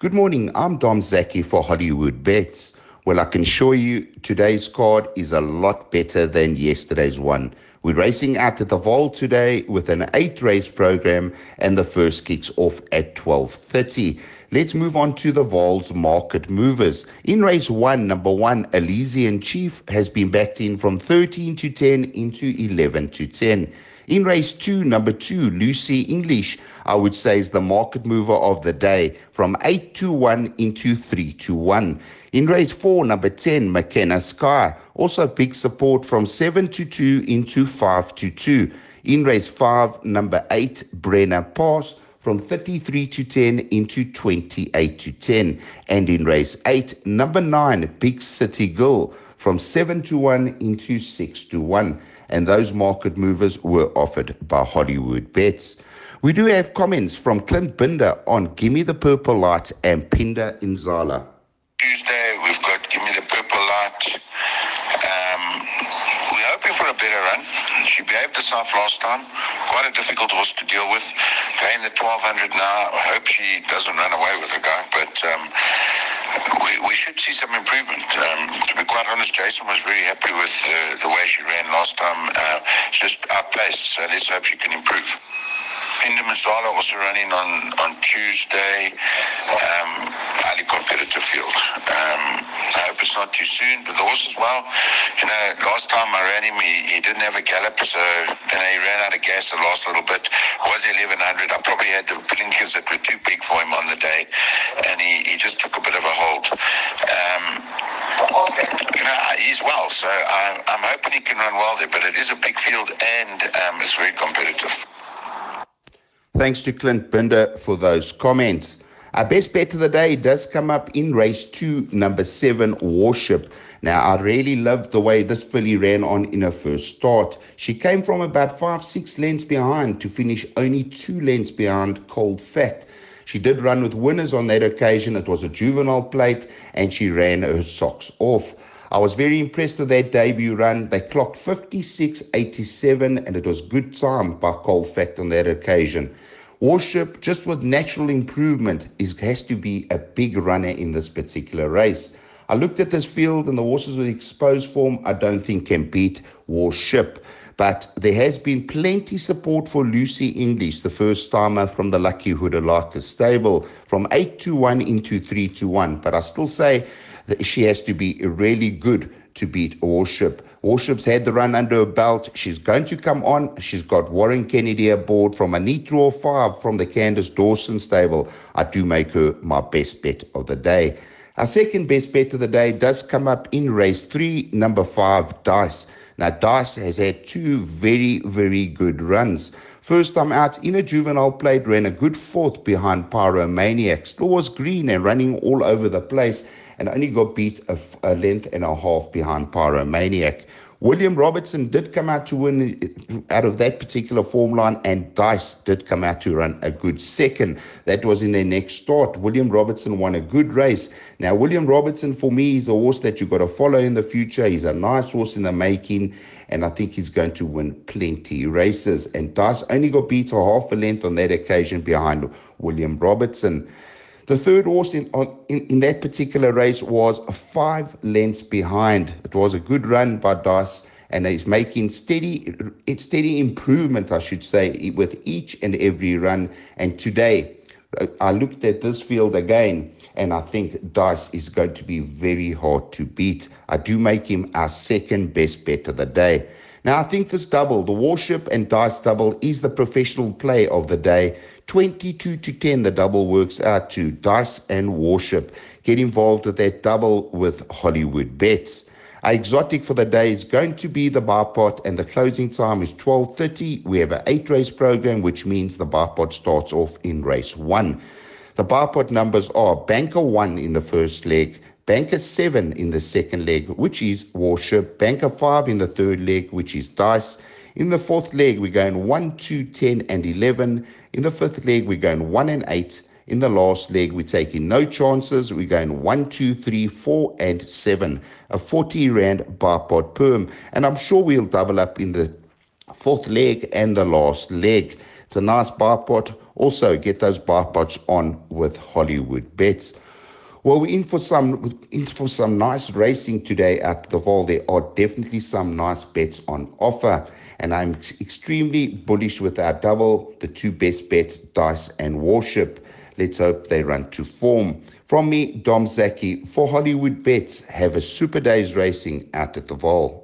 Good morning. I'm Dom Zaki for Hollywood Bets. Well, I can assure you today's card is a lot better than yesterday's one. We're racing out at the Vaal today with an eight race program and the first kicks off at 12.30. Let's move on to the Vaal's market movers. In race one, number one, Elysian Chief has been backed in from 13 to 10 into 11 to 10. In race two, number two, Lucy English, I would say is the market mover of the day from 8 to 1 into 3 to 1. In race four, number 10, McKenna Sky, also big support from 7 to 2 into 5 to 2. In race five, number eight, Brenner Pass from 33 to 10 into 28 to 10. And in race eight, number nine, Big City Girl from 7 to 1 into 6 to 1 and those market movers were offered by Hollywood Bets. We do have comments from Clint Binda on Gimme the Purple Light and Pinda Inzala. Tuesday, we've got Gimme the Purple Light. Um, we're hoping for a better run. She behaved herself last time. Quite a difficult horse to deal with. Going the 1200 now. I hope she doesn't run away with the guy, but um, we, we should see some improvement. Um, to be quite honest, Jason was very happy with uh, the way she ran last time. Uh, just outpaced, so let's hope she can improve. Pinda Masala also running on, on Tuesday. Um, highly competitive field. Um, I hope it's not too soon, but the horse as well. You know, last time I ran him, he, he didn't have a gallop, so you know, he ran out of gas the last little bit. Was 1100. I probably had the blinkers that were too big for him on the day, and he, he just took a bit of a hold. Um, you know, he's well, so I'm, I'm hoping he can run well there, but it is a big field and um, it's very competitive. Thanks to Clint Binda for those comments. Our best bet of the day does come up in race two, number seven, Warship. Now, I really loved the way this filly ran on in her first start. She came from about five, six lengths behind to finish only two lengths behind Cold Fact. She did run with winners on that occasion. It was a juvenile plate, and she ran her socks off. I was very impressed with that debut run. They clocked 56.87, and it was good time by Colfax on that occasion. Warship, just with natural improvement, is, has to be a big runner in this particular race. I looked at this field, and the horses with exposed form, I don't think can beat Warship. But there has been plenty support for Lucy English, the first timer from the Lucky Houdalakis stable, from 8 to 1 into 3 to 1. But I still say that she has to be really good to beat Warship. Warship's had the run under her belt. She's going to come on. She's got Warren Kennedy aboard from a neat draw five from the Candice Dawson stable. I do make her my best bet of the day. Our second best bet of the day does come up in race three, number five, Dice. Now, Dice has had two very, very good runs. First time out in a juvenile plate, ran a good fourth behind Pyromaniac. Still was green and running all over the place and only got beat a, a length and a half behind Pyromaniac. William Robertson did come out to win out of that particular form line, and Dice did come out to run a good second. That was in their next start. William Robertson won a good race. Now, William Robertson, for me, is a horse that you've got to follow in the future. He's a nice horse in the making, and I think he's going to win plenty races. And Dice only got beat a half a length on that occasion behind William Robertson. The third horse in, in, in that particular race was five lengths behind. It was a good run by Dice, and he's making steady, it's steady improvement, I should say, with each and every run. And today, I looked at this field again, and I think Dice is going to be very hard to beat. I do make him our second best bet of the day. Now, I think this double, the Warship and Dice double, is the professional play of the day. 22 to 10, the double works out to Dice and Warship. Get involved with that double with Hollywood Bets. Our exotic for the day is going to be the Bipot, and the closing time is 12.30. We have an eight-race program, which means the Bipot starts off in race one. The Bipot numbers are Banker 1 in the first leg, Banker 7 in the second leg, which is Warship. Banker 5 in the third leg, which is Dice. In the fourth leg, we're going 1, 2, 10, and 11. In the fifth leg, we're going 1 and 8. In the last leg, we're taking no chances. We're going 1, 2, 3, 4, and 7. A 40 Rand Bipot perm. And I'm sure we'll double up in the fourth leg and the last leg. It's a nice Bipot. Also, get those Bipots on with Hollywood bets. Well, we're in for some in for some nice racing today at the Vaal. There are definitely some nice bets on offer, and I'm extremely bullish with our double, the two best bets, Dice and Warship. Let's hope they run to form. From me, Dom Zaki, for Hollywood Bets, have a super days racing out at the Vaal.